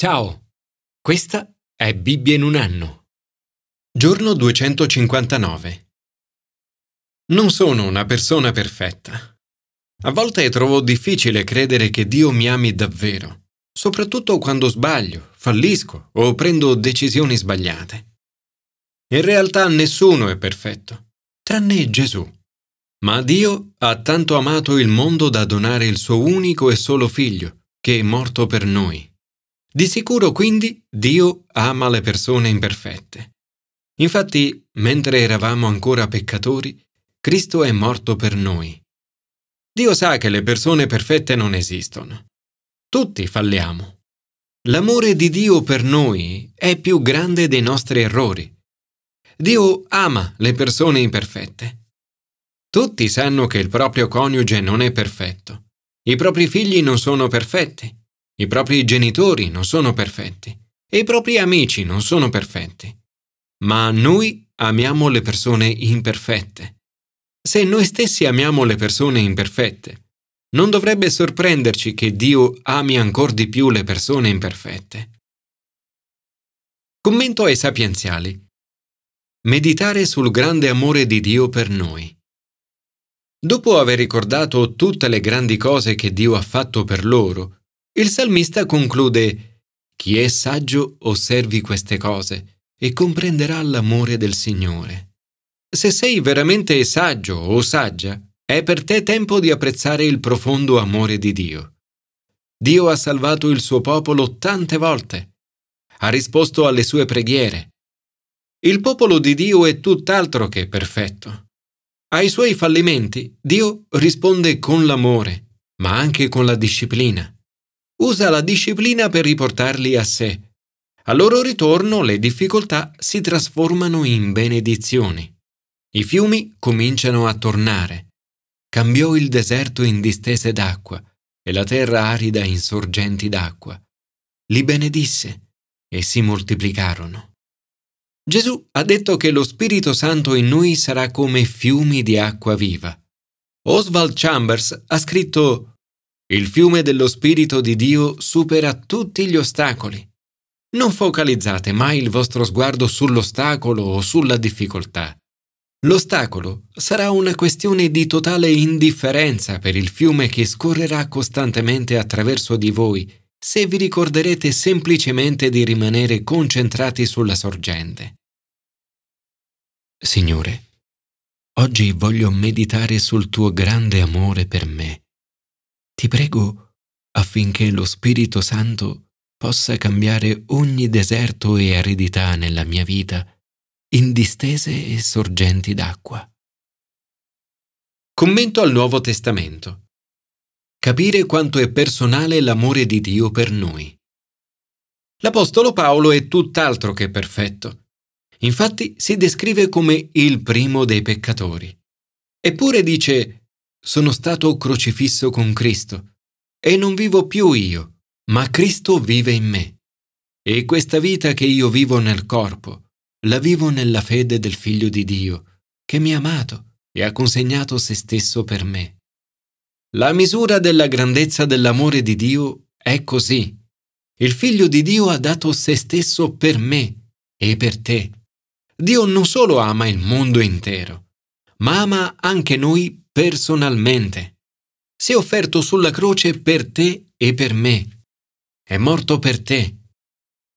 Ciao, questa è Bibbia in un anno. Giorno 259. Non sono una persona perfetta. A volte trovo difficile credere che Dio mi ami davvero, soprattutto quando sbaglio, fallisco o prendo decisioni sbagliate. In realtà nessuno è perfetto, tranne Gesù. Ma Dio ha tanto amato il mondo da donare il suo unico e solo figlio, che è morto per noi. Di sicuro quindi Dio ama le persone imperfette. Infatti, mentre eravamo ancora peccatori, Cristo è morto per noi. Dio sa che le persone perfette non esistono. Tutti falliamo. L'amore di Dio per noi è più grande dei nostri errori. Dio ama le persone imperfette. Tutti sanno che il proprio coniuge non è perfetto. I propri figli non sono perfetti. I propri genitori non sono perfetti e i propri amici non sono perfetti. Ma noi amiamo le persone imperfette. Se noi stessi amiamo le persone imperfette, non dovrebbe sorprenderci che Dio ami ancora di più le persone imperfette. Commento ai sapienziali. Meditare sul grande amore di Dio per noi. Dopo aver ricordato tutte le grandi cose che Dio ha fatto per loro, il salmista conclude Chi è saggio osservi queste cose e comprenderà l'amore del Signore. Se sei veramente saggio o saggia, è per te tempo di apprezzare il profondo amore di Dio. Dio ha salvato il suo popolo tante volte. Ha risposto alle sue preghiere. Il popolo di Dio è tutt'altro che perfetto. Ai suoi fallimenti Dio risponde con l'amore, ma anche con la disciplina usa la disciplina per riportarli a sé. A loro ritorno le difficoltà si trasformano in benedizioni. I fiumi cominciano a tornare. Cambiò il deserto in distese d'acqua e la terra arida in sorgenti d'acqua. Li benedisse e si moltiplicarono. Gesù ha detto che lo Spirito Santo in noi sarà come fiumi di acqua viva. Oswald Chambers ha scritto il fiume dello Spirito di Dio supera tutti gli ostacoli. Non focalizzate mai il vostro sguardo sull'ostacolo o sulla difficoltà. L'ostacolo sarà una questione di totale indifferenza per il fiume che scorrerà costantemente attraverso di voi se vi ricorderete semplicemente di rimanere concentrati sulla sorgente. Signore, oggi voglio meditare sul tuo grande amore per me ti prego affinché lo Spirito Santo possa cambiare ogni deserto e aridità nella mia vita in distese e sorgenti d'acqua. Commento al Nuovo Testamento. Capire quanto è personale l'amore di Dio per noi. L'Apostolo Paolo è tutt'altro che perfetto. Infatti si descrive come il primo dei peccatori. Eppure dice sono stato crocifisso con Cristo e non vivo più io, ma Cristo vive in me. E questa vita che io vivo nel corpo, la vivo nella fede del Figlio di Dio, che mi ha amato e ha consegnato se stesso per me. La misura della grandezza dell'amore di Dio è così. Il Figlio di Dio ha dato se stesso per me e per te. Dio non solo ama il mondo intero, ma ama anche noi personalmente. Si è offerto sulla croce per te e per me. È morto per te.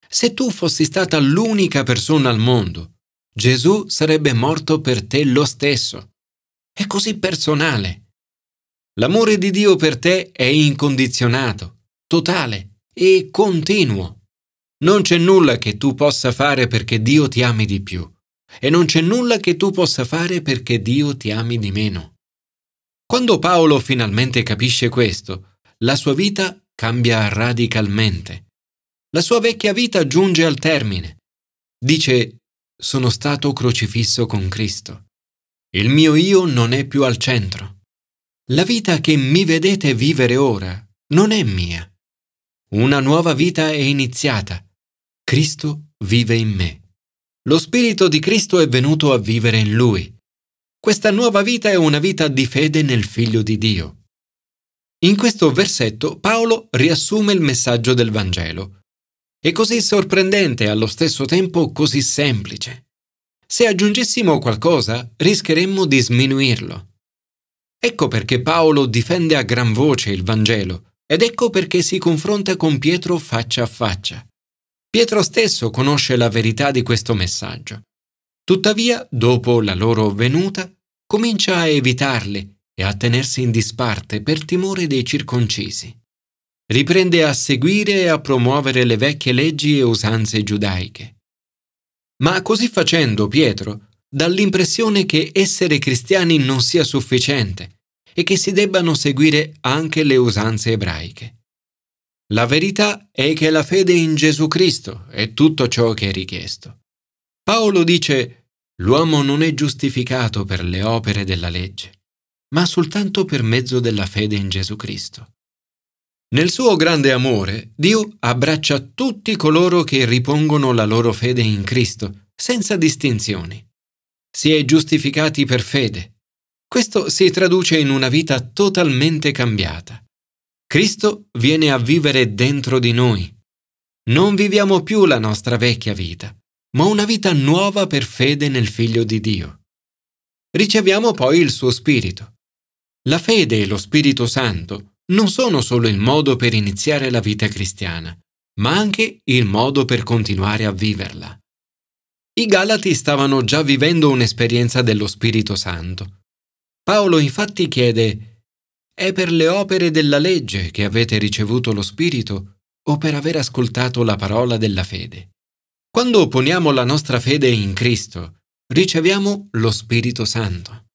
Se tu fossi stata l'unica persona al mondo, Gesù sarebbe morto per te lo stesso. È così personale. L'amore di Dio per te è incondizionato, totale e continuo. Non c'è nulla che tu possa fare perché Dio ti ami di più e non c'è nulla che tu possa fare perché Dio ti ami di meno. Quando Paolo finalmente capisce questo, la sua vita cambia radicalmente. La sua vecchia vita giunge al termine. Dice, sono stato crocifisso con Cristo. Il mio io non è più al centro. La vita che mi vedete vivere ora non è mia. Una nuova vita è iniziata. Cristo vive in me. Lo Spirito di Cristo è venuto a vivere in lui. Questa nuova vita è una vita di fede nel Figlio di Dio. In questo versetto Paolo riassume il messaggio del Vangelo. È così sorprendente e allo stesso tempo così semplice. Se aggiungessimo qualcosa, rischieremmo di sminuirlo. Ecco perché Paolo difende a gran voce il Vangelo ed ecco perché si confronta con Pietro faccia a faccia. Pietro stesso conosce la verità di questo messaggio. Tuttavia, dopo la loro venuta, comincia a evitarli e a tenersi in disparte per timore dei circoncisi riprende a seguire e a promuovere le vecchie leggi e usanze giudaiche. Ma così facendo Pietro dà l'impressione che essere cristiani non sia sufficiente e che si debbano seguire anche le usanze ebraiche. La verità è che la fede in Gesù Cristo è tutto ciò che è richiesto. Paolo dice l'uomo non è giustificato per le opere della legge, ma soltanto per mezzo della fede in Gesù Cristo. Nel suo grande amore, Dio abbraccia tutti coloro che ripongono la loro fede in Cristo, senza distinzioni. Si è giustificati per fede. Questo si traduce in una vita totalmente cambiata. Cristo viene a vivere dentro di noi. Non viviamo più la nostra vecchia vita, ma una vita nuova per fede nel Figlio di Dio. Riceviamo poi il suo Spirito. La fede e lo Spirito Santo non sono solo il modo per iniziare la vita cristiana, ma anche il modo per continuare a viverla. I Galati stavano già vivendo un'esperienza dello Spirito Santo. Paolo infatti chiede, è per le opere della legge che avete ricevuto lo Spirito o per aver ascoltato la parola della fede? Quando poniamo la nostra fede in Cristo, riceviamo lo Spirito Santo.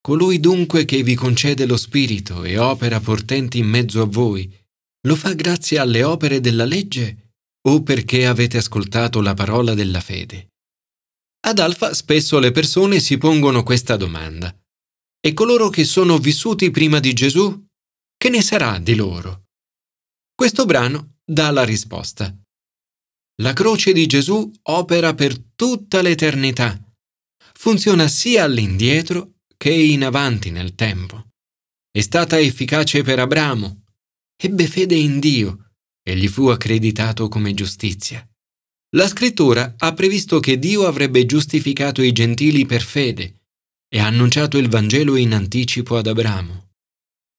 Colui dunque che vi concede lo Spirito e opera portenti in mezzo a voi, lo fa grazie alle opere della legge o perché avete ascoltato la parola della fede? Ad Alfa spesso le persone si pongono questa domanda. E coloro che sono vissuti prima di Gesù? Che ne sarà di loro? Questo brano dà la risposta. La croce di Gesù opera per tutta l'eternità. Funziona sia all'indietro che in avanti nel tempo. È stata efficace per Abramo. Ebbe fede in Dio e gli fu accreditato come giustizia. La scrittura ha previsto che Dio avrebbe giustificato i gentili per fede e ha annunciato il Vangelo in anticipo ad Abramo.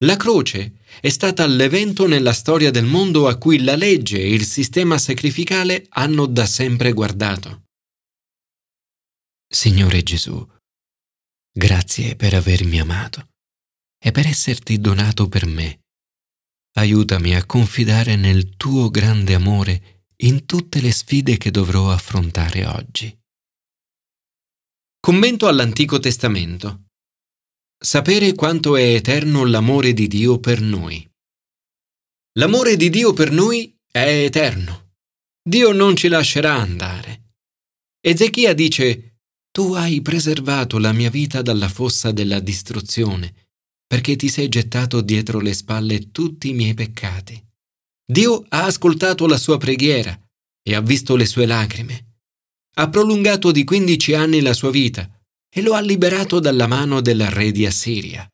La croce è stata l'evento nella storia del mondo a cui la legge e il sistema sacrificale hanno da sempre guardato. Signore Gesù, Grazie per avermi amato e per esserti donato per me. Aiutami a confidare nel tuo grande amore in tutte le sfide che dovrò affrontare oggi. Commento all'Antico Testamento. Sapere quanto è eterno l'amore di Dio per noi. L'amore di Dio per noi è eterno. Dio non ci lascerà andare. Ezechia dice tu hai preservato la mia vita dalla fossa della distruzione, perché ti sei gettato dietro le spalle tutti i miei peccati. Dio ha ascoltato la sua preghiera e ha visto le sue lacrime. Ha prolungato di quindici anni la sua vita e lo ha liberato dalla mano del re di Assiria.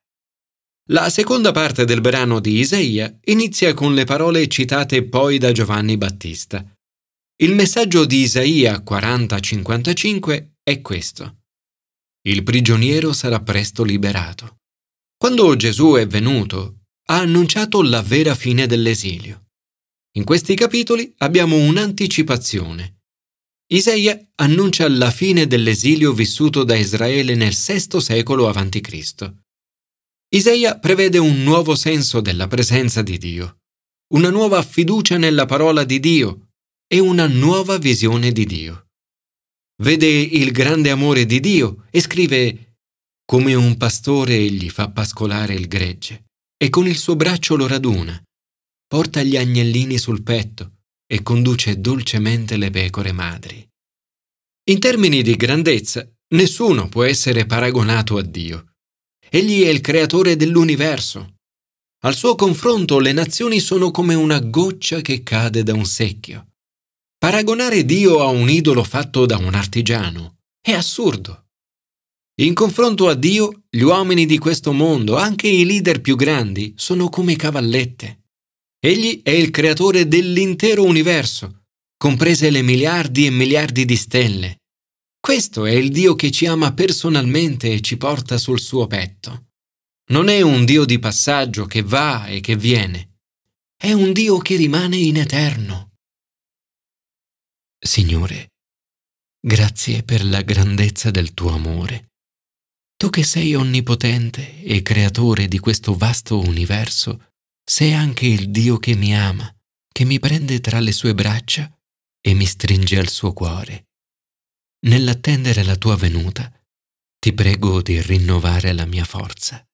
La seconda parte del brano di Isaia inizia con le parole citate poi da Giovanni Battista. Il messaggio di Isaia 40-55 è questo. Il prigioniero sarà presto liberato. Quando Gesù è venuto, ha annunciato la vera fine dell'esilio. In questi capitoli abbiamo un'anticipazione. Isaia annuncia la fine dell'esilio vissuto da Israele nel VI secolo a.C. Isaia prevede un nuovo senso della presenza di Dio, una nuova fiducia nella parola di Dio e una nuova visione di Dio vede il grande amore di Dio e scrive come un pastore egli fa pascolare il gregge e con il suo braccio lo raduna, porta gli agnellini sul petto e conduce dolcemente le pecore madri. In termini di grandezza, nessuno può essere paragonato a Dio. Egli è il creatore dell'universo. Al suo confronto le nazioni sono come una goccia che cade da un secchio. Paragonare Dio a un idolo fatto da un artigiano è assurdo. In confronto a Dio, gli uomini di questo mondo, anche i leader più grandi, sono come cavallette. Egli è il creatore dell'intero universo, comprese le miliardi e miliardi di stelle. Questo è il Dio che ci ama personalmente e ci porta sul suo petto. Non è un Dio di passaggio che va e che viene. È un Dio che rimane in eterno. Signore, grazie per la grandezza del tuo amore. Tu che sei onnipotente e creatore di questo vasto universo, sei anche il Dio che mi ama, che mi prende tra le sue braccia e mi stringe al suo cuore. Nell'attendere la tua venuta, ti prego di rinnovare la mia forza.